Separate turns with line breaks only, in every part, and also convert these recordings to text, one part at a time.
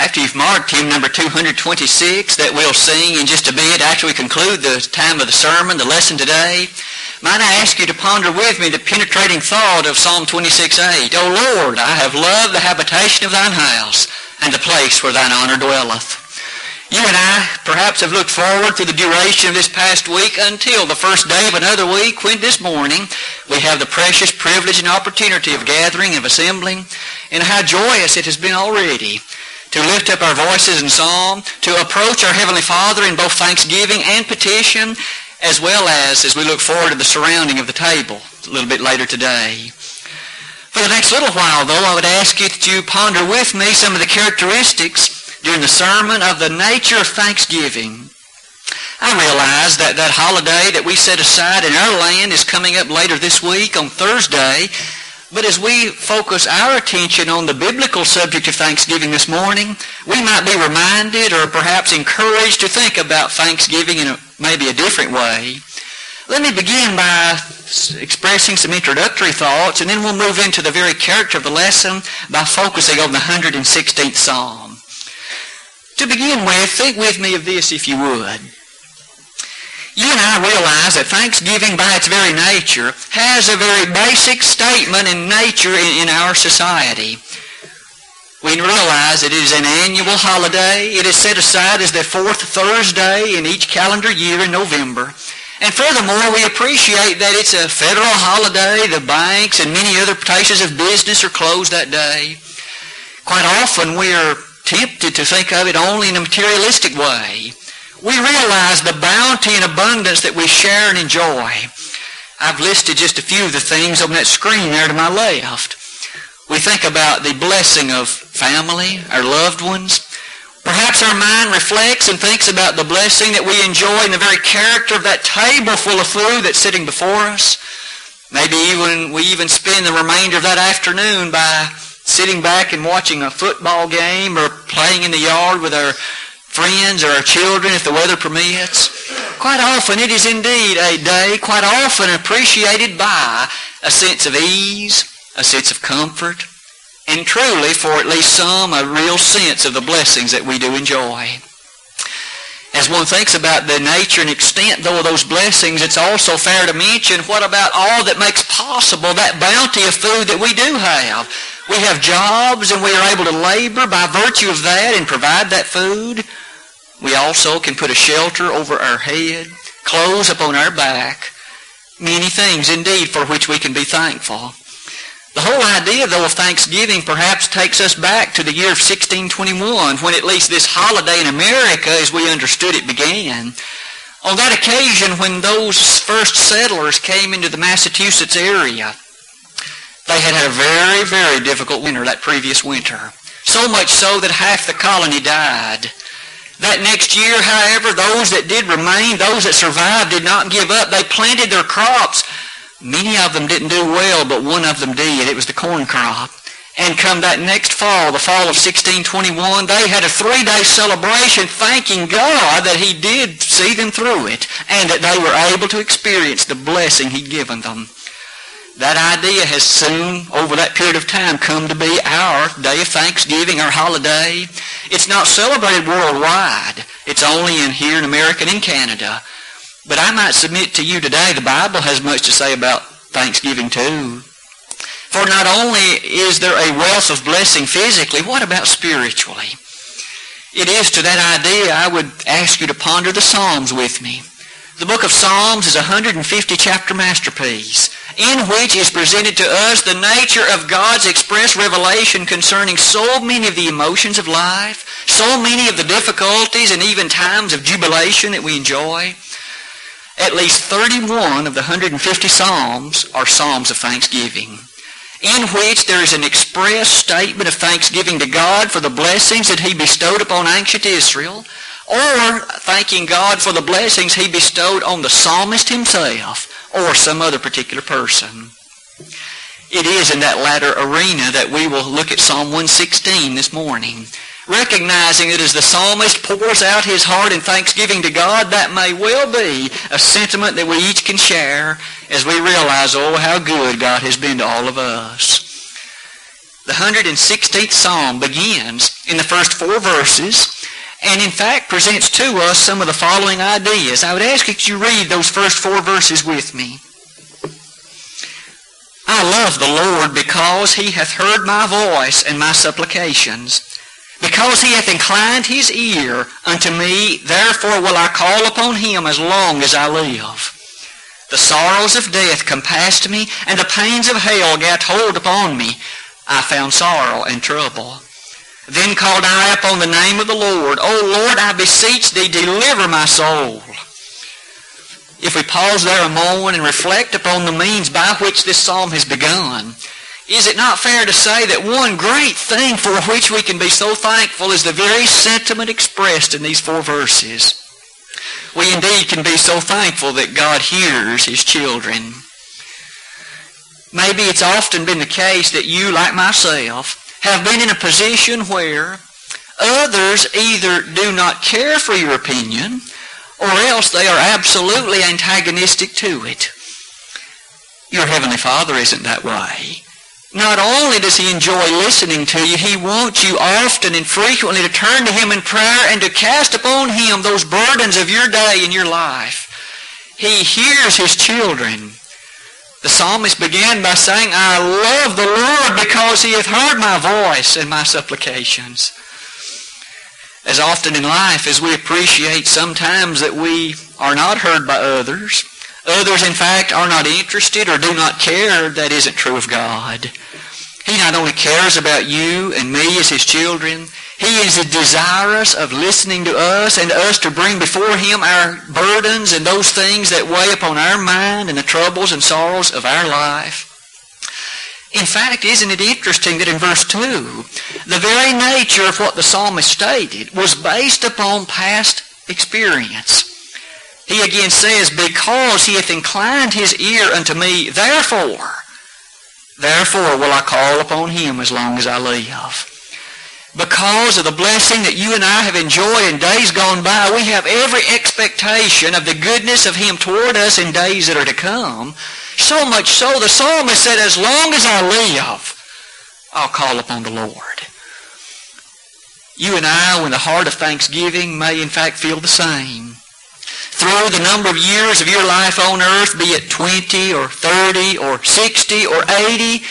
after you've marked hymn number 226 that we'll sing in just a bit after we conclude the time of the sermon, the lesson today, might I ask you to ponder with me the penetrating thought of Psalm 26:8. O Lord, I have loved the habitation of thine house and the place where thine honor dwelleth. You and I perhaps have looked forward through the duration of this past week until the first day of another week when this morning we have the precious privilege and opportunity of gathering, of assembling, and how joyous it has been already to lift up our voices in psalm, to approach our Heavenly Father in both thanksgiving and petition, as well as as we look forward to the surrounding of the table a little bit later today. For the next little while, though, I would ask you that you ponder with me some of the characteristics during the sermon of the nature of thanksgiving. I realize that that holiday that we set aside in our land is coming up later this week on Thursday. But as we focus our attention on the biblical subject of Thanksgiving this morning, we might be reminded or perhaps encouraged to think about Thanksgiving in a, maybe a different way. Let me begin by expressing some introductory thoughts, and then we'll move into the very character of the lesson by focusing on the 116th Psalm. To begin with, think with me of this if you would. You and I realize that Thanksgiving by its very nature has a very basic statement in nature in, in our society. We realize it is an annual holiday. It is set aside as the fourth Thursday in each calendar year in November. And furthermore, we appreciate that it's a federal holiday. The banks and many other places of business are closed that day. Quite often we are tempted to think of it only in a materialistic way. We realize the bounty and abundance that we share and enjoy. I've listed just a few of the things on that screen there to my left. We think about the blessing of family, our loved ones. Perhaps our mind reflects and thinks about the blessing that we enjoy in the very character of that table full of food that's sitting before us. Maybe even we even spend the remainder of that afternoon by sitting back and watching a football game or playing in the yard with our friends or our children if the weather permits. Quite often it is indeed a day quite often appreciated by a sense of ease, a sense of comfort, and truly for at least some a real sense of the blessings that we do enjoy. As one thinks about the nature and extent, though, of those blessings, it's also fair to mention what about all that makes possible that bounty of food that we do have. We have jobs and we are able to labor by virtue of that and provide that food. We also can put a shelter over our head, clothes upon our back, many things indeed for which we can be thankful. The whole idea, though, of Thanksgiving perhaps takes us back to the year of 1621, when at least this holiday in America, as we understood it, began. On that occasion, when those first settlers came into the Massachusetts area, they had had a very, very difficult winter that previous winter. So much so that half the colony died. That next year, however, those that did remain, those that survived, did not give up. They planted their crops. Many of them didn't do well, but one of them did. It was the corn crop. And come that next fall, the fall of 1621, they had a three-day celebration thanking God that he did see them through it and that they were able to experience the blessing he'd given them. That idea has soon, over that period of time, come to be our day of Thanksgiving, our holiday. It's not celebrated worldwide. It's only in here in America and in Canada. But I might submit to you today, the Bible has much to say about Thanksgiving too. For not only is there a wealth of blessing physically, what about spiritually? It is to that idea I would ask you to ponder the Psalms with me. The book of Psalms is a 150 chapter masterpiece in which is presented to us the nature of God's express revelation concerning so many of the emotions of life, so many of the difficulties and even times of jubilation that we enjoy. At least 31 of the 150 Psalms are Psalms of thanksgiving in which there is an express statement of thanksgiving to God for the blessings that he bestowed upon ancient Israel, or thanking God for the blessings he bestowed on the psalmist himself or some other particular person. It is in that latter arena that we will look at Psalm 116 this morning. Recognizing that as the psalmist pours out his heart in thanksgiving to God, that may well be a sentiment that we each can share as we realize, oh, how good God has been to all of us. The 116th Psalm begins in the first four verses and in fact presents to us some of the following ideas. I would ask that you read those first four verses with me. I love the Lord because he hath heard my voice and my supplications. Because he hath inclined his ear unto me, therefore will I call upon him as long as I live. The sorrows of death compassed me, and the pains of hell gat hold upon me. I found sorrow and trouble. Then called I upon the name of the Lord. O Lord, I beseech thee, deliver my soul. If we pause there a moment and reflect upon the means by which this psalm has begun, is it not fair to say that one great thing for which we can be so thankful is the very sentiment expressed in these four verses? We indeed can be so thankful that God hears His children. Maybe it's often been the case that you, like myself, have been in a position where others either do not care for your opinion or else they are absolutely antagonistic to it. Your Heavenly Father isn't that way. Not only does he enjoy listening to you, he wants you often and frequently to turn to him in prayer and to cast upon him those burdens of your day and your life. He hears his children. The psalmist began by saying, I love the Lord because he hath heard my voice and my supplications. As often in life as we appreciate sometimes that we are not heard by others, Others, in fact, are not interested or do not care. That isn't true of God. He not only cares about you and me as his children, he is desirous of listening to us and us to bring before him our burdens and those things that weigh upon our mind and the troubles and sorrows of our life. In fact, isn't it interesting that in verse 2, the very nature of what the psalmist stated was based upon past experience. He again says, Because he hath inclined his ear unto me, therefore, therefore will I call upon him as long as I live. Because of the blessing that you and I have enjoyed in days gone by, we have every expectation of the goodness of him toward us in days that are to come. So much so, the psalmist said, As long as I live, I'll call upon the Lord. You and I, when the heart of thanksgiving, may in fact feel the same through the number of years of your life on earth, be it 20 or 30 or 60 or 80,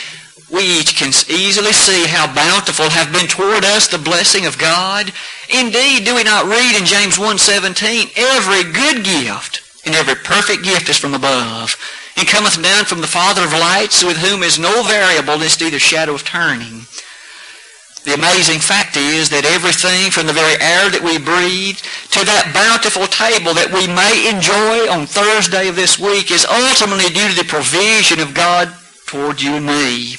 we each can easily see how bountiful have been toward us the blessing of God. Indeed, do we not read in James 1.17, every good gift and every perfect gift is from above, and cometh down from the Father of lights, with whom is no variableness, neither shadow of turning. The amazing fact is that everything from the very air that we breathe to that bountiful table that we may enjoy on Thursday of this week is ultimately due to the provision of God toward you and me.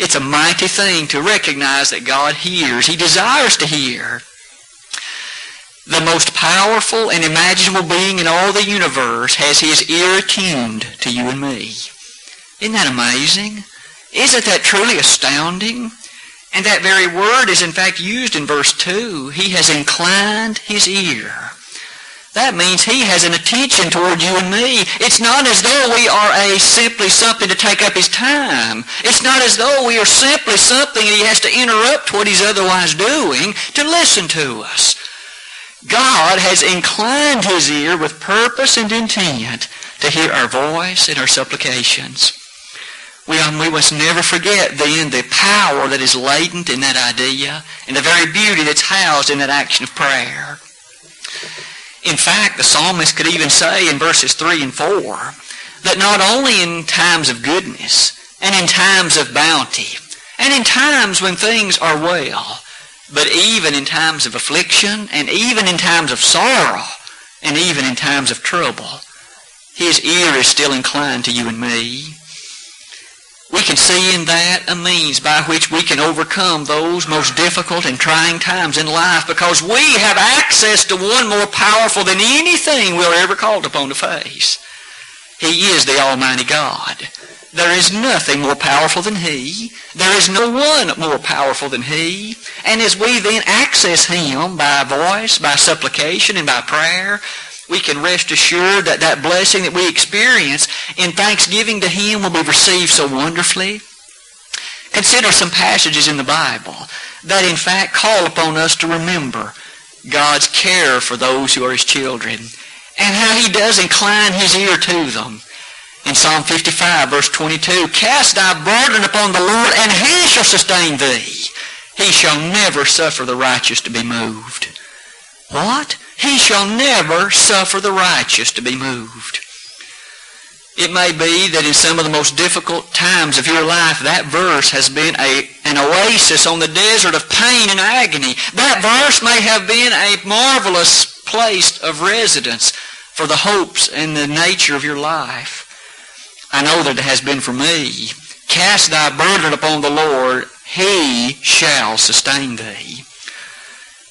It's a mighty thing to recognize that God hears. He desires to hear. The most powerful and imaginable being in all the universe has his ear attuned to you and me. Isn't that amazing? Isn't that truly astounding? And that very word is in fact used in verse 2. He has inclined his ear. That means he has an attention toward you and me. It's not as though we are a simply something to take up his time. It's not as though we are simply something he has to interrupt what he's otherwise doing to listen to us. God has inclined his ear with purpose and intent to hear our voice and our supplications. We, um, we must never forget then the power that is latent in that idea and the very beauty that's housed in that action of prayer. In fact, the psalmist could even say in verses 3 and 4 that not only in times of goodness and in times of bounty and in times when things are well, but even in times of affliction and even in times of sorrow and even in times of trouble, his ear is still inclined to you and me. We can see in that a means by which we can overcome those most difficult and trying times in life because we have access to one more powerful than anything we're ever called upon to face. He is the Almighty God. There is nothing more powerful than He. There is no one more powerful than He. And as we then access Him by voice, by supplication, and by prayer, we can rest assured that that blessing that we experience in thanksgiving to Him will be received so wonderfully. Consider some passages in the Bible that in fact call upon us to remember God's care for those who are his children and how he does incline his ear to them. In Psalm 55, verse 22, Cast thy burden upon the Lord, and he shall sustain thee. He shall never suffer the righteous to be moved. What? He shall never suffer the righteous to be moved. It may be that in some of the most difficult times of your life, that verse has been a, an oasis on the desert of pain and agony. That verse may have been a marvelous place of residence for the hopes and the nature of your life. I know that it has been for me. Cast thy burden upon the Lord, he shall sustain thee.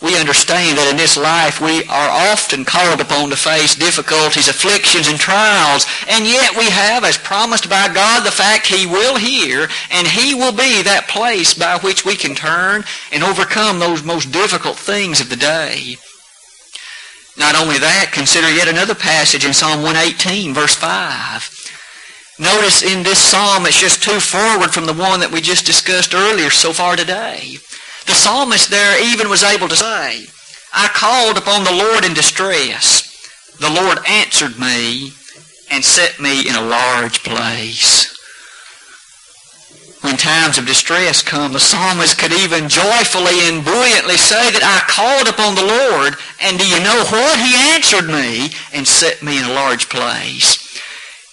We understand that in this life we are often called upon to face difficulties, afflictions, and trials, and yet we have, as promised by God, the fact He will hear, and He will be that place by which we can turn and overcome those most difficult things of the day. Not only that, consider yet another passage in Psalm 118, verse 5. Notice in this psalm, it's just two forward from the one that we just discussed earlier so far today. The psalmist there even was able to say, I called upon the Lord in distress. The Lord answered me and set me in a large place. When times of distress come, the psalmist could even joyfully and buoyantly say that I called upon the Lord, and do you know what? He answered me and set me in a large place.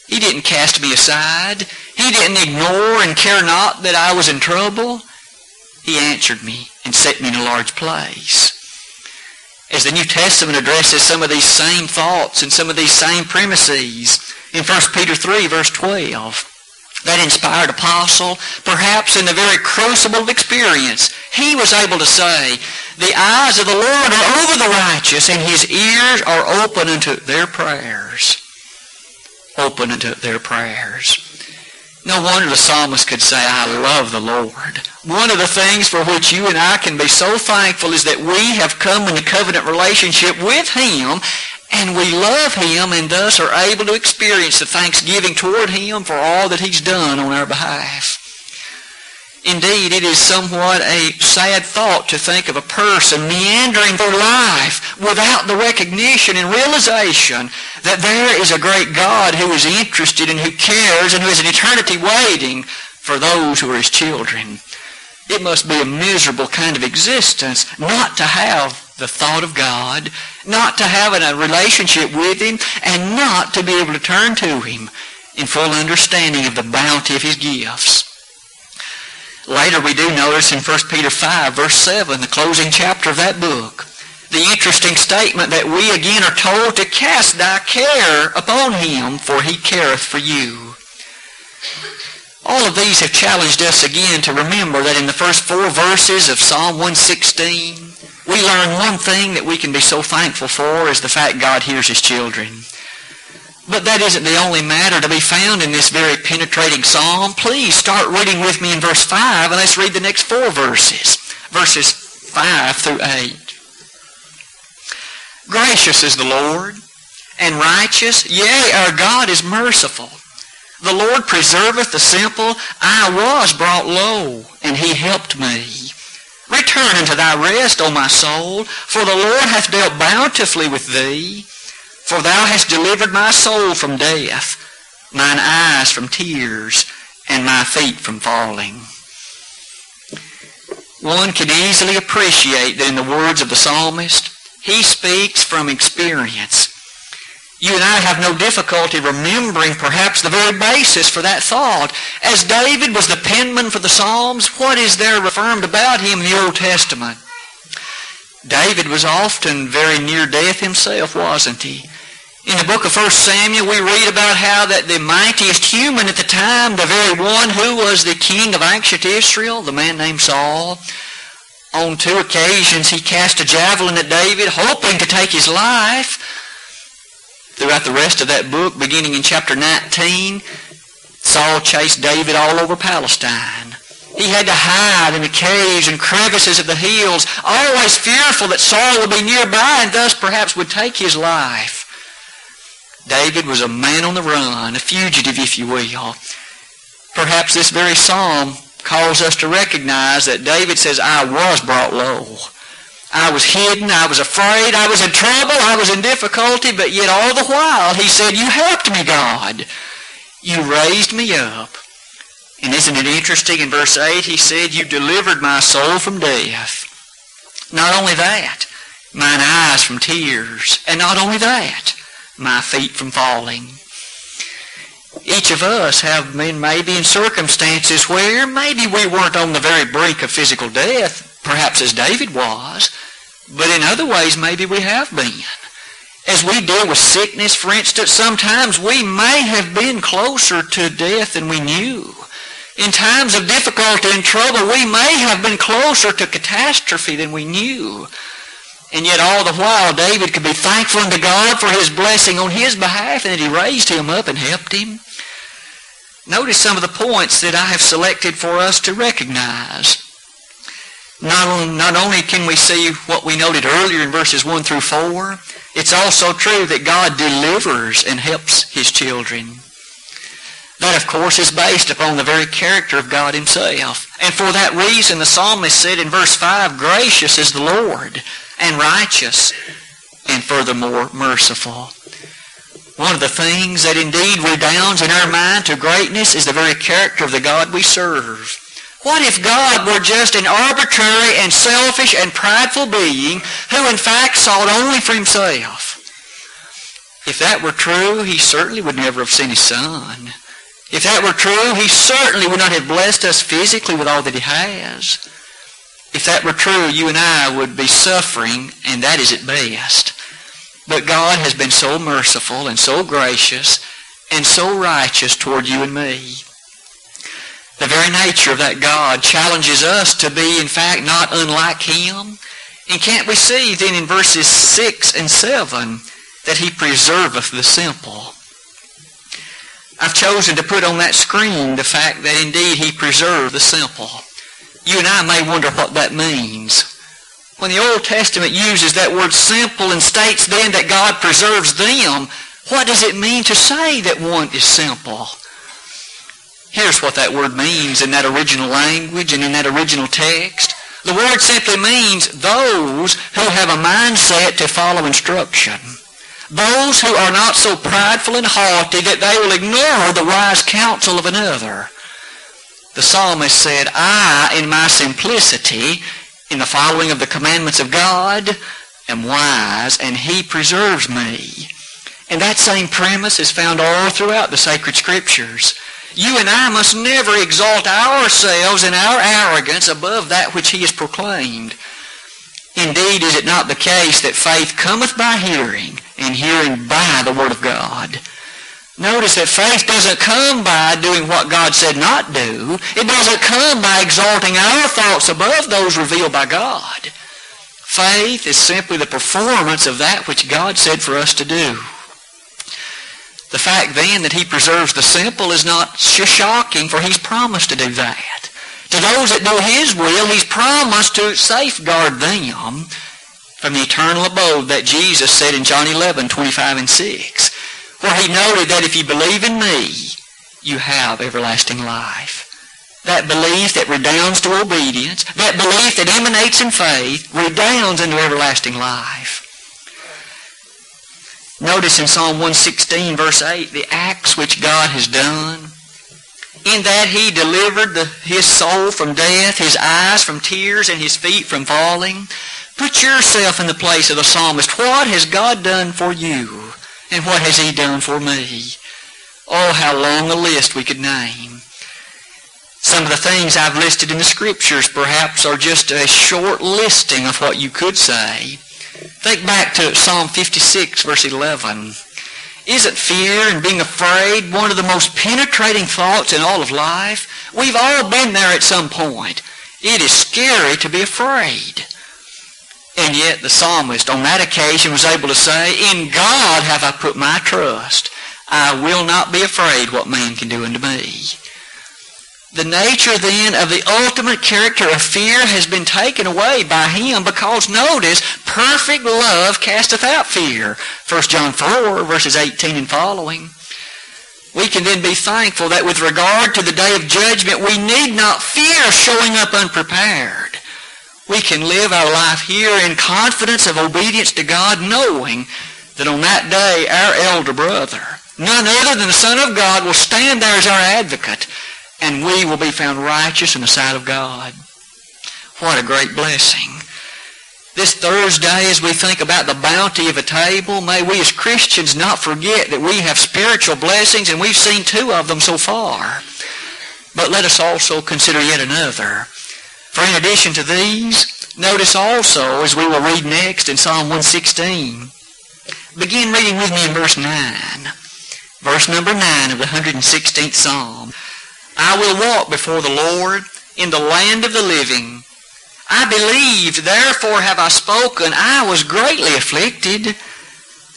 He didn't cast me aside. He didn't ignore and care not that I was in trouble. He answered me and set me in a large place. As the New Testament addresses some of these same thoughts and some of these same premises in 1 Peter 3 verse 12, that inspired apostle, perhaps in the very crucible of experience, he was able to say, the eyes of the Lord are over the righteous and his ears are open unto their prayers open unto their prayers. No wonder the psalmist could say, I love the Lord. One of the things for which you and I can be so thankful is that we have come in a covenant relationship with Him and we love Him and thus are able to experience the thanksgiving toward Him for all that He's done on our behalf. Indeed, it is somewhat a sad thought to think of a person meandering through life without the recognition and realization that there is a great God who is interested and who cares and who has an eternity waiting for those who are his children. It must be a miserable kind of existence not to have the thought of God, not to have a relationship with him, and not to be able to turn to him in full understanding of the bounty of his gifts. Later we do notice in 1 Peter 5, verse 7, the closing chapter of that book, the interesting statement that we again are told to cast thy care upon him, for he careth for you. All of these have challenged us again to remember that in the first four verses of Psalm 116, we learn one thing that we can be so thankful for is the fact God hears his children. But that isn't the only matter to be found in this very penetrating psalm. Please start reading with me in verse 5 and let's read the next four verses. Verses 5 through 8. Gracious is the Lord and righteous. Yea, our God is merciful. The Lord preserveth the simple. I was brought low, and he helped me. Return unto thy rest, O my soul, for the Lord hath dealt bountifully with thee. For thou hast delivered my soul from death, mine eyes from tears, and my feet from falling. One can easily appreciate that in the words of the psalmist, he speaks from experience. You and I have no difficulty remembering perhaps the very basis for that thought. As David was the penman for the Psalms, what is there affirmed about him in the Old Testament? David was often very near death himself, wasn't he? In the book of 1 Samuel, we read about how that the mightiest human at the time, the very one who was the king of ancient Israel, the man named Saul, on two occasions he cast a javelin at David, hoping to take his life. Throughout the rest of that book, beginning in chapter 19, Saul chased David all over Palestine. He had to hide in the caves and crevices of the hills, always fearful that Saul would be nearby and thus perhaps would take his life. David was a man on the run, a fugitive, if you will. Perhaps this very psalm calls us to recognize that David says, I was brought low. I was hidden. I was afraid. I was in trouble. I was in difficulty. But yet all the while, he said, you helped me, God. You raised me up. And isn't it interesting in verse 8, he said, you delivered my soul from death. Not only that, mine eyes from tears. And not only that, my feet from falling. Each of us have been maybe in circumstances where maybe we weren't on the very brink of physical death, perhaps as David was, but in other ways maybe we have been. As we deal with sickness, for instance, sometimes we may have been closer to death than we knew. In times of difficulty and trouble, we may have been closer to catastrophe than we knew. And yet all the while, David could be thankful unto God for his blessing on his behalf and that he raised him up and helped him. Notice some of the points that I have selected for us to recognize. Not, on, not only can we see what we noted earlier in verses 1 through 4, it's also true that God delivers and helps his children. That, of course, is based upon the very character of God himself. And for that reason, the psalmist said in verse 5, Gracious is the Lord, and righteous, and furthermore merciful. One of the things that indeed redounds in our mind to greatness is the very character of the God we serve. What if God were just an arbitrary and selfish and prideful being who in fact sought only for himself? If that were true, he certainly would never have sent his son. If that were true, he certainly would not have blessed us physically with all that he has. If that were true, you and I would be suffering, and that is at best. But God has been so merciful and so gracious and so righteous toward you and me. The very nature of that God challenges us to be, in fact, not unlike Him. And can't we see then in verses 6 and 7 that He preserveth the simple? I've chosen to put on that screen the fact that indeed He preserved the simple. You and I may wonder what that means. When the Old Testament uses that word simple and states then that God preserves them, what does it mean to say that one is simple? Here's what that word means in that original language and in that original text. The word simply means those who have a mindset to follow instruction. Those who are not so prideful and haughty that they will ignore the wise counsel of another. The psalmist said, I, in my simplicity, in the following of the commandments of God am wise, and he preserves me. And that same premise is found all throughout the sacred scriptures. You and I must never exalt ourselves and our arrogance above that which he has proclaimed. Indeed, is it not the case that faith cometh by hearing, and hearing by the Word of God? Notice that faith doesn't come by doing what God said not to do. It doesn't come by exalting our thoughts above those revealed by God. Faith is simply the performance of that which God said for us to do. The fact then that he preserves the simple is not shocking, for he's promised to do that. To those that do his will, he's promised to safeguard them from the eternal abode that Jesus said in John 11, 25 and 6 where he noted that if you believe in me, you have everlasting life. That belief that redounds to obedience, that belief that emanates in faith, redounds into everlasting life. Notice in Psalm 116, verse 8, the acts which God has done. In that he delivered the, his soul from death, his eyes from tears, and his feet from falling. Put yourself in the place of the psalmist. What has God done for you? And what has he done for me? Oh, how long a list we could name. Some of the things I've listed in the scriptures perhaps are just a short listing of what you could say. Think back to Psalm 56, verse 11. Isn't fear and being afraid one of the most penetrating thoughts in all of life? We've all been there at some point. It is scary to be afraid. And yet the psalmist on that occasion was able to say, In God have I put my trust. I will not be afraid what man can do unto me. The nature then of the ultimate character of fear has been taken away by him because notice, perfect love casteth out fear. 1 John 4 verses 18 and following. we can then be thankful that with regard to the day of judgment, we need not fear showing up unprepared. We can live our life here in confidence of obedience to God, knowing that on that day our elder brother, none other than the Son of God, will stand there as our advocate, and we will be found righteous in the sight of God. What a great blessing. This Thursday, as we think about the bounty of a table, may we as Christians not forget that we have spiritual blessings, and we've seen two of them so far. But let us also consider yet another. For in addition to these, notice also, as we will read next in Psalm 116, begin reading with me in verse 9. Verse number 9 of the 116th Psalm. I will walk before the Lord in the land of the living. I believed, therefore have I spoken. I was greatly afflicted.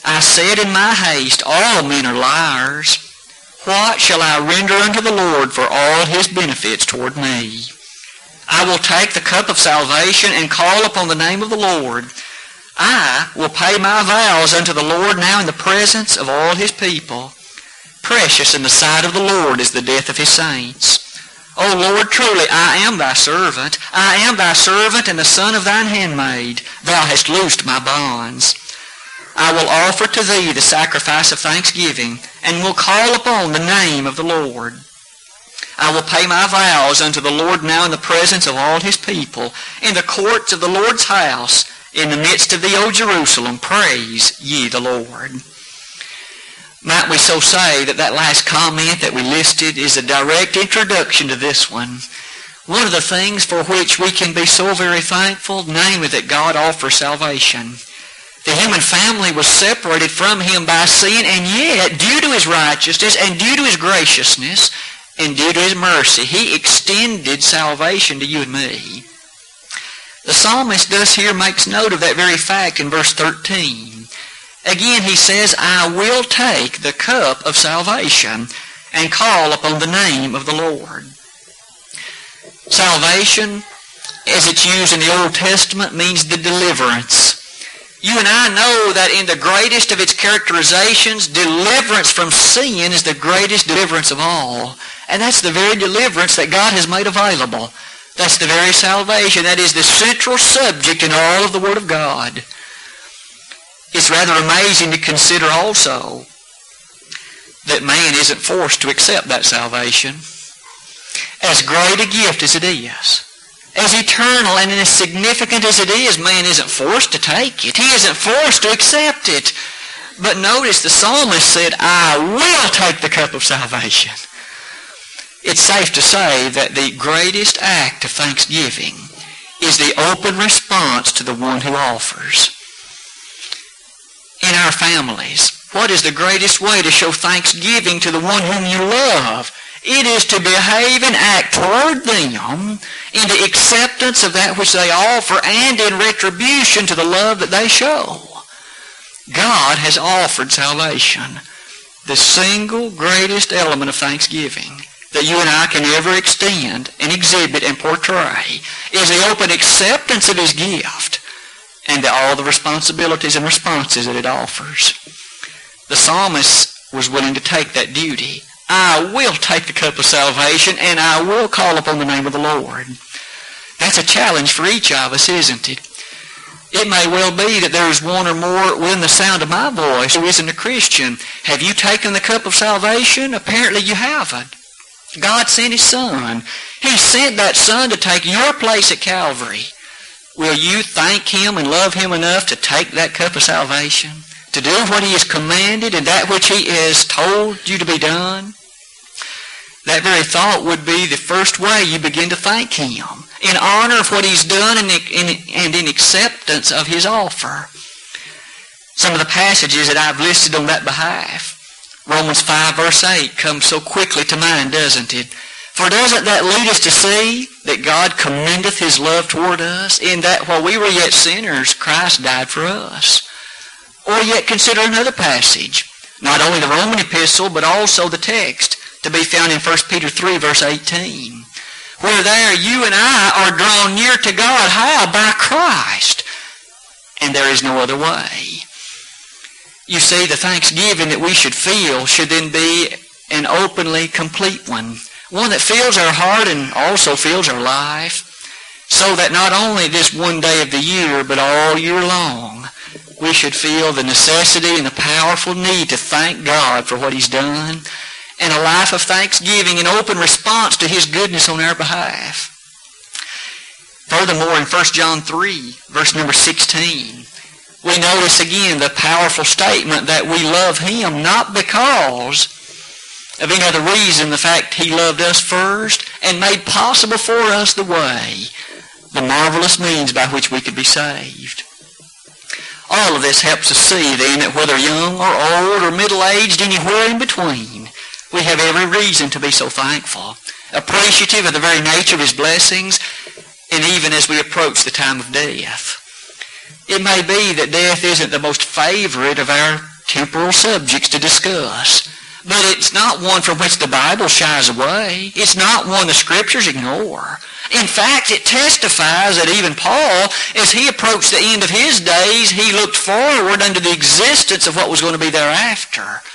I said in my haste, All men are liars. What shall I render unto the Lord for all his benefits toward me? I will take the cup of salvation and call upon the name of the Lord. I will pay my vows unto the Lord now in the presence of all his people. Precious in the sight of the Lord is the death of his saints. O Lord, truly I am thy servant. I am thy servant and the son of thine handmaid. Thou hast loosed my bonds. I will offer to thee the sacrifice of thanksgiving, and will call upon the name of the Lord. I will pay my vows unto the Lord now in the presence of all his people, in the courts of the Lord's house, in the midst of thee, O Jerusalem. Praise ye the Lord. Might we so say that that last comment that we listed is a direct introduction to this one? One of the things for which we can be so very thankful, namely that God offers salvation. The human family was separated from him by sin, and yet, due to his righteousness and due to his graciousness and due to his mercy, he extended salvation to you and me. The psalmist thus here makes note of that very fact in verse 13. Again, he says, I will take the cup of salvation and call upon the name of the Lord. Salvation, as it's used in the Old Testament, means the deliverance. You and I know that in the greatest of its characterizations, deliverance from sin is the greatest deliverance of all. And that's the very deliverance that God has made available. That's the very salvation. That is the central subject in all of the Word of God. It's rather amazing to consider also that man isn't forced to accept that salvation. As great a gift as it is, as eternal and as significant as it is, man isn't forced to take it. He isn't forced to accept it. But notice the psalmist said, I will take the cup of salvation. It's safe to say that the greatest act of thanksgiving is the open response to the one who offers in our families. What is the greatest way to show thanksgiving to the one whom you love? It is to behave and act toward them in the acceptance of that which they offer and in retribution to the love that they show. God has offered salvation. The single greatest element of thanksgiving that you and I can ever extend and exhibit and portray is the open acceptance of His gift and all the responsibilities and responses that it offers. The psalmist was willing to take that duty. I will take the cup of salvation and I will call upon the name of the Lord. That's a challenge for each of us, isn't it? It may well be that there is one or more within the sound of my voice who isn't a Christian. Have you taken the cup of salvation? Apparently you haven't. God sent His Son. He sent that Son to take your place at Calvary. Will you thank Him and love Him enough to take that cup of salvation? To do what He has commanded and that which He has told you to be done? That very thought would be the first way you begin to thank Him in honor of what He's done and in acceptance of His offer. Some of the passages that I've listed on that behalf. Romans 5 verse 8 comes so quickly to mind, doesn't it? For doesn't that lead us to see that God commendeth his love toward us in that while we were yet sinners, Christ died for us? Or yet consider another passage, not only the Roman epistle, but also the text to be found in 1 Peter 3 verse 18. Where there you and I are drawn near to God. How? By Christ. And there is no other way. You see, the thanksgiving that we should feel should then be an openly complete one. One that fills our heart and also fills our life. So that not only this one day of the year, but all year long, we should feel the necessity and the powerful need to thank God for what He's done and a life of thanksgiving and open response to His goodness on our behalf. Furthermore, in 1 John 3, verse number 16, we notice again the powerful statement that we love Him not because of any other reason, the fact He loved us first and made possible for us the way, the marvelous means by which we could be saved. All of this helps us see then that whether young or old or middle-aged, anywhere in between, we have every reason to be so thankful, appreciative of the very nature of His blessings, and even as we approach the time of death. It may be that death isn't the most favorite of our temporal subjects to discuss, but it's not one from which the Bible shies away. It's not one the Scriptures ignore. In fact, it testifies that even Paul, as he approached the end of his days, he looked forward unto the existence of what was going to be thereafter.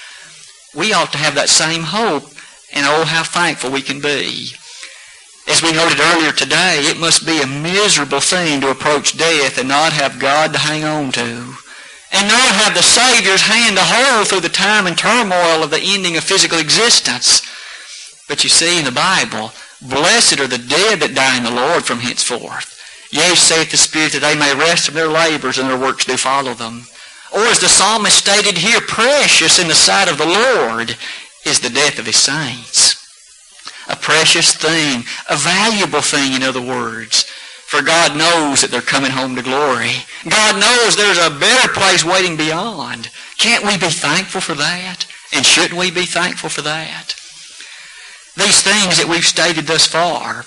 We ought to have that same hope, and oh, how thankful we can be. As we noted earlier today, it must be a miserable thing to approach death and not have God to hang on to. And not have the Savior's hand to hold through the time and turmoil of the ending of physical existence. But you see in the Bible, blessed are the dead that die in the Lord from henceforth. Yea, saith the Spirit, that they may rest from their labors and their works do follow them. Or as the psalmist stated here, precious in the sight of the Lord is the death of his saints a precious thing, a valuable thing, in other words. For God knows that they're coming home to glory. God knows there's a better place waiting beyond. Can't we be thankful for that? And shouldn't we be thankful for that? These things that we've stated thus far,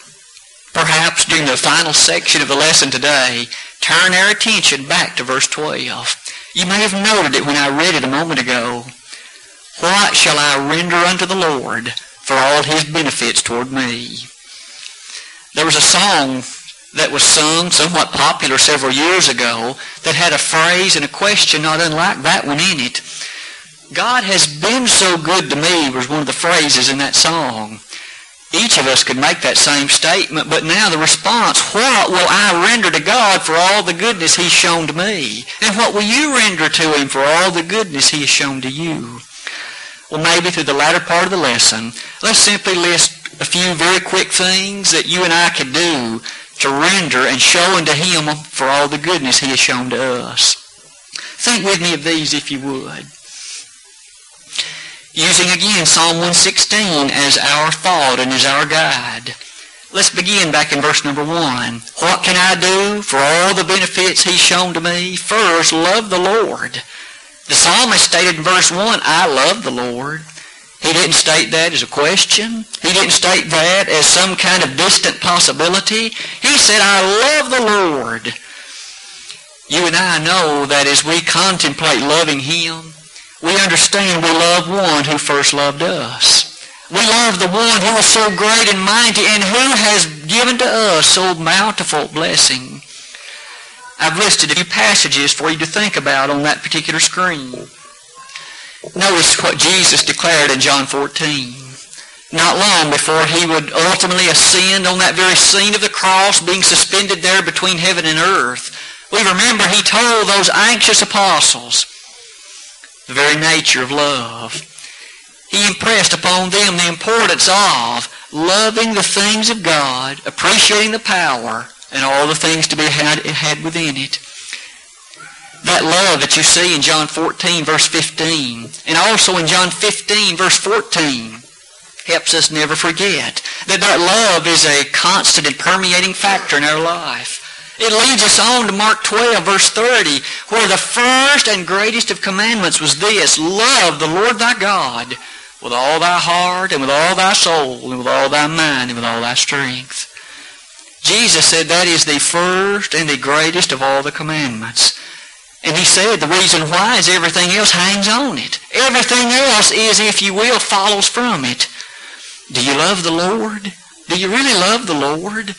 perhaps during the final section of the lesson today, turn our attention back to verse 12. You may have noted it when I read it a moment ago. What shall I render unto the Lord for all his benefits toward me. There was a song that was sung, somewhat popular several years ago, that had a phrase and a question not unlike that one in it. God has been so good to me was one of the phrases in that song. Each of us could make that same statement, but now the response, what will I render to God for all the goodness he's shown to me? And what will you render to him for all the goodness he has shown to you? Well, maybe through the latter part of the lesson, let's simply list a few very quick things that you and I could do to render and show unto Him for all the goodness He has shown to us. Think with me of these if you would. Using again Psalm 116 as our thought and as our guide. Let's begin back in verse number 1. What can I do for all the benefits He's shown to me? First, love the Lord. The psalmist stated in verse 1, I love the Lord. He didn't state that as a question. He didn't state that as some kind of distant possibility. He said, I love the Lord. You and I know that as we contemplate loving Him, we understand we love one who first loved us. We love the one who is so great and mighty and who has given to us so bountiful blessing. I've listed a few passages for you to think about on that particular screen. Notice what Jesus declared in John 14. Not long before he would ultimately ascend on that very scene of the cross, being suspended there between heaven and earth, we remember he told those anxious apostles the very nature of love. He impressed upon them the importance of loving the things of God, appreciating the power, and all the things to be had, had within it. That love that you see in John 14, verse 15, and also in John 15, verse 14, helps us never forget that that love is a constant and permeating factor in our life. It leads us on to Mark 12, verse 30, where the first and greatest of commandments was this, love the Lord thy God with all thy heart and with all thy soul and with all thy mind and with all thy strength. Jesus said that is the first and the greatest of all the commandments. And he said the reason why is everything else hangs on it. Everything else is, if you will, follows from it. Do you love the Lord? Do you really love the Lord?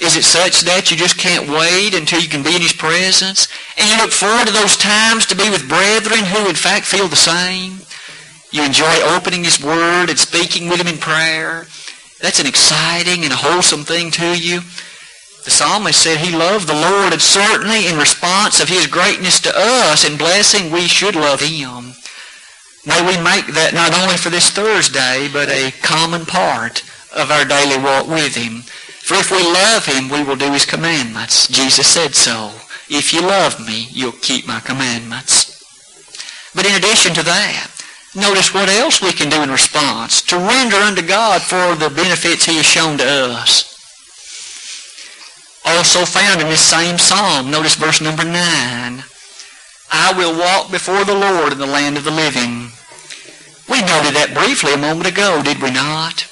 Is it such that you just can't wait until you can be in His presence? And you look forward to those times to be with brethren who in fact feel the same? You enjoy opening His Word and speaking with Him in prayer. That's an exciting and wholesome thing to you. The psalmist said he loved the Lord, and certainly in response of His greatness to us and blessing, we should love Him. May we make that not only for this Thursday, but a common part of our daily walk with Him. For if we love Him, we will do His commandments. Jesus said so. If you love me, you'll keep my commandments. But in addition to that, notice what else we can do in response to render unto God for the benefits he has shown to us. Also found in this same psalm, notice verse number 9. I will walk before the Lord in the land of the living. We noted that briefly a moment ago, did we not?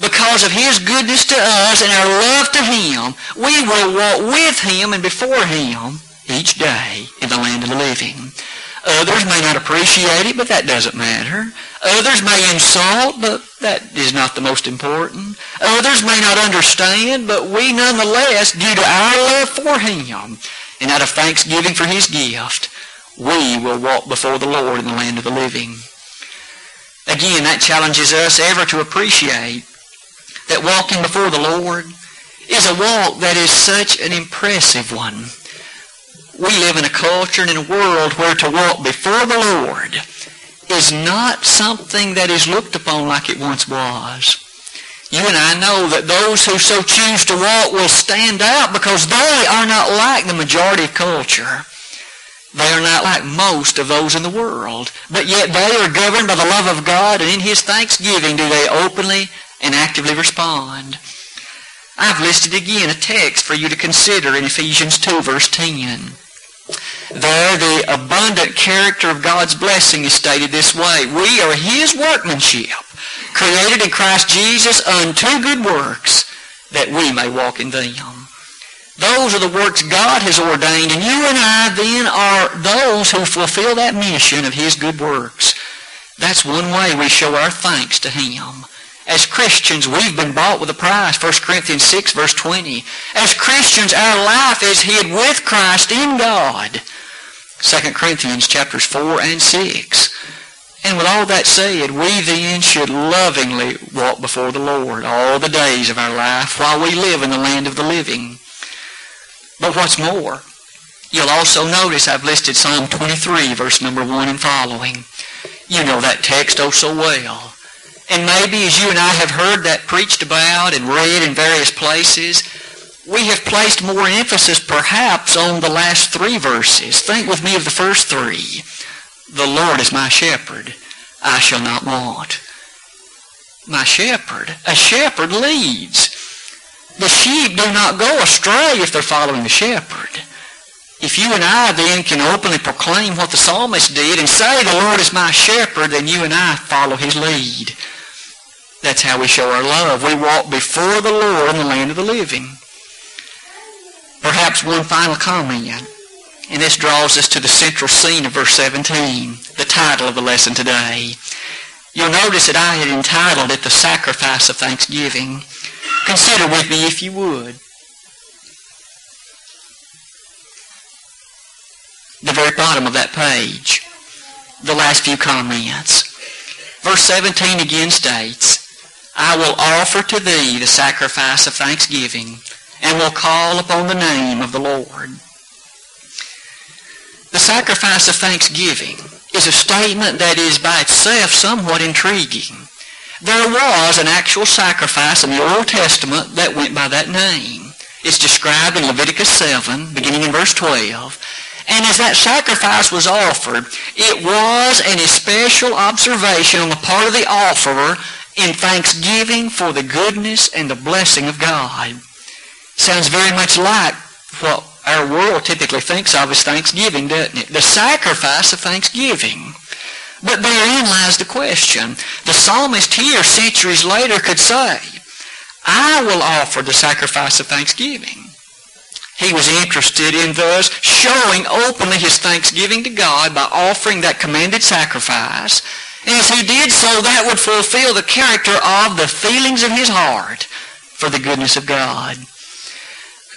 Because of his goodness to us and our love to him, we will walk with him and before him each day in the land of the living. Others may not appreciate it, but that doesn't matter. Others may insult, but that is not the most important. Others may not understand, but we nonetheless, due to our love for Him and out of thanksgiving for His gift, we will walk before the Lord in the land of the living. Again, that challenges us ever to appreciate that walking before the Lord is a walk that is such an impressive one we live in a culture and in a world where to walk before the Lord is not something that is looked upon like it once was. You and I know that those who so choose to walk will stand out because they are not like the majority of culture. They are not like most of those in the world. But yet they are governed by the love of God and in His thanksgiving do they openly and actively respond. I've listed again a text for you to consider in Ephesians 2 verse 10. There, the abundant character of God's blessing is stated this way. We are His workmanship, created in Christ Jesus unto good works, that we may walk in them. Those are the works God has ordained, and you and I then are those who fulfill that mission of His good works. That's one way we show our thanks to Him. As Christians, we've been bought with a price. 1 Corinthians 6, verse 20. As Christians, our life is hid with Christ in God. 2 Corinthians chapters 4 and 6. And with all that said, we then should lovingly walk before the Lord all the days of our life while we live in the land of the living. But what's more, you'll also notice I've listed Psalm 23, verse number 1 and following. You know that text oh so well. And maybe as you and I have heard that preached about and read in various places, we have placed more emphasis perhaps on the last three verses. Think with me of the first three. The Lord is my shepherd. I shall not want. My shepherd. A shepherd leads. The sheep do not go astray if they're following the shepherd. If you and I then can openly proclaim what the psalmist did and say the Lord is my shepherd, then you and I follow his lead. That's how we show our love. We walk before the Lord in the land of the living. Perhaps one final comment, and this draws us to the central scene of verse 17, the title of the lesson today. You'll notice that I had entitled it The Sacrifice of Thanksgiving. Consider with me if you would. The very bottom of that page. The last few comments. Verse 17 again states, I will offer to thee the sacrifice of thanksgiving and will call upon the name of the Lord. The sacrifice of thanksgiving is a statement that is by itself somewhat intriguing. There was an actual sacrifice in the Old Testament that went by that name. It's described in Leviticus 7, beginning in verse 12. And as that sacrifice was offered, it was an especial observation on the part of the offerer in thanksgiving for the goodness and the blessing of God. Sounds very much like what our world typically thinks of as thanksgiving, doesn't it? The sacrifice of thanksgiving. But therein lies the question. The psalmist here, centuries later, could say, I will offer the sacrifice of thanksgiving. He was interested in thus showing openly his thanksgiving to God by offering that commanded sacrifice as he did so, that would fulfill the character of the feelings of his heart for the goodness of God.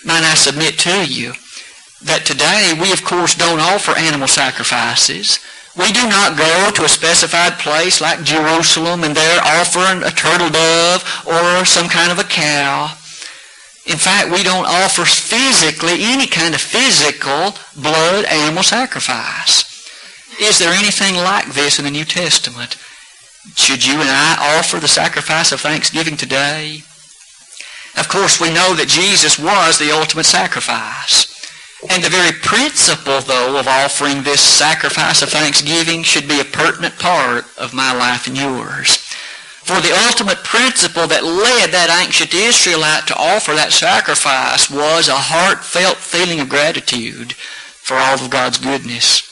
Might I submit to you that today we, of course, don't offer animal sacrifices. We do not go to a specified place like Jerusalem and there offer a turtle dove or some kind of a cow. In fact, we don't offer physically any kind of physical blood animal sacrifice. Is there anything like this in the New Testament? Should you and I offer the sacrifice of thanksgiving today? Of course, we know that Jesus was the ultimate sacrifice. And the very principle, though, of offering this sacrifice of thanksgiving should be a pertinent part of my life and yours. For the ultimate principle that led that ancient Israelite to offer that sacrifice was a heartfelt feeling of gratitude for all of God's goodness.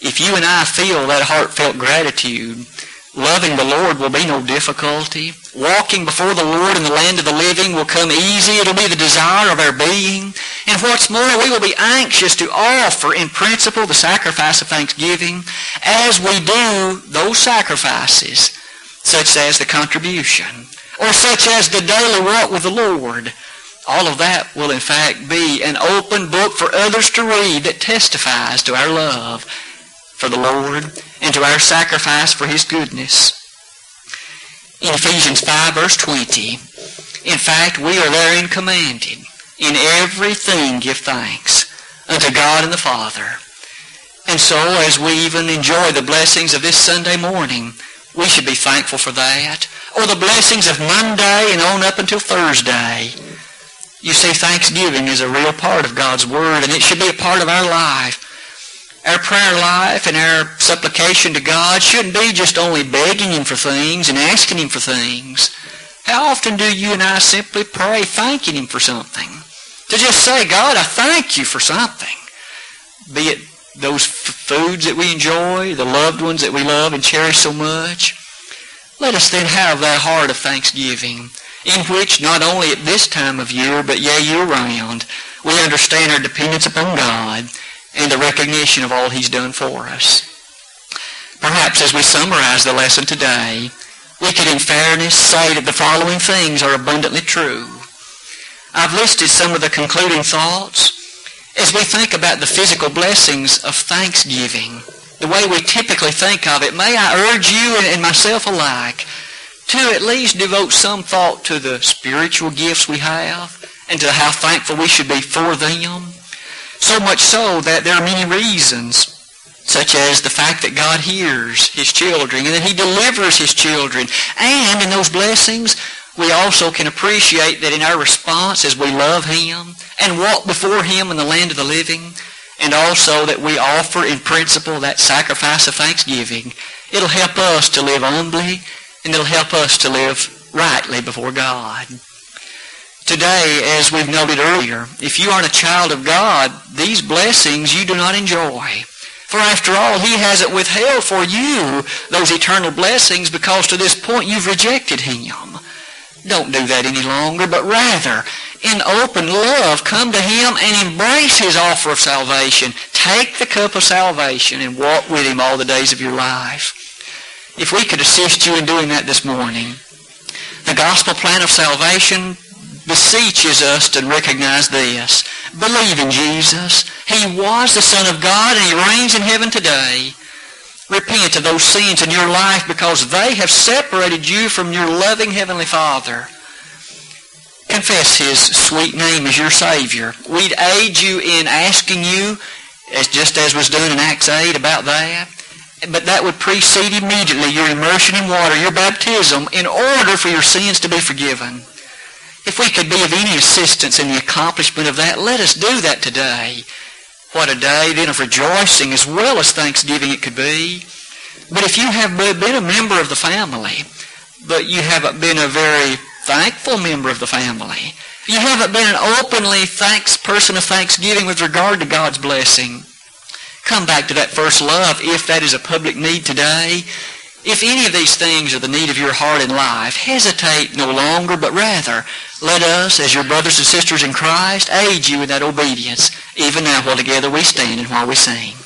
If you and I feel that heartfelt gratitude, loving the Lord will be no difficulty. Walking before the Lord in the land of the living will come easy. It'll be the desire of our being. And what's more, we will be anxious to offer in principle the sacrifice of thanksgiving as we do those sacrifices such as the contribution, or such as the daily walk with the Lord. All of that will in fact be an open book for others to read that testifies to our love for the Lord and to our sacrifice for His goodness. In Ephesians 5 verse 20, in fact, we are therein commanded, in everything give thanks unto God and the Father. And so as we even enjoy the blessings of this Sunday morning, we should be thankful for that. Or the blessings of Monday and on up until Thursday. You see, thanksgiving is a real part of God's Word, and it should be a part of our life. Our prayer life and our supplication to God shouldn't be just only begging Him for things and asking Him for things. How often do you and I simply pray thanking Him for something? To just say, God, I thank you for something. Be it those foods that we enjoy, the loved ones that we love and cherish so much. Let us then have that heart of thanksgiving, in which not only at this time of year, but yea, year-round, we understand our dependence upon God and the recognition of all He's done for us. Perhaps as we summarize the lesson today, we could in fairness say that the following things are abundantly true. I've listed some of the concluding thoughts, as we think about the physical blessings of thanksgiving, the way we typically think of it, may I urge you and myself alike to at least devote some thought to the spiritual gifts we have and to how thankful we should be for them. So much so that there are many reasons, such as the fact that God hears His children and that He delivers His children. And in those blessings, we also can appreciate that in our response as we love Him and walk before Him in the land of the living, and also that we offer in principle that sacrifice of thanksgiving, it'll help us to live humbly and it'll help us to live rightly before God. Today, as we've noted earlier, if you aren't a child of God, these blessings you do not enjoy. For after all, He hasn't withheld for you those eternal blessings because to this point you've rejected Him. Don't do that any longer, but rather, in open love, come to Him and embrace His offer of salvation. Take the cup of salvation and walk with Him all the days of your life. If we could assist you in doing that this morning, the gospel plan of salvation beseeches us to recognize this. Believe in Jesus. He was the Son of God and He reigns in heaven today. Repent of those sins in your life because they have separated you from your loving Heavenly Father. Confess His sweet name as your Savior. We'd aid you in asking you, as just as was done in Acts 8 about that, but that would precede immediately your immersion in water, your baptism, in order for your sins to be forgiven. If we could be of any assistance in the accomplishment of that, let us do that today. What a day then of rejoicing as well as thanksgiving it could be. But if you have been a member of the family, but you haven't been a very thankful member of the family, you haven't been an openly thanks person of thanksgiving with regard to God's blessing, come back to that first love if that is a public need today. If any of these things are the need of your heart and life, hesitate no longer, but rather let us, as your brothers and sisters in Christ, aid you in that obedience, even now while together we stand and while we sing.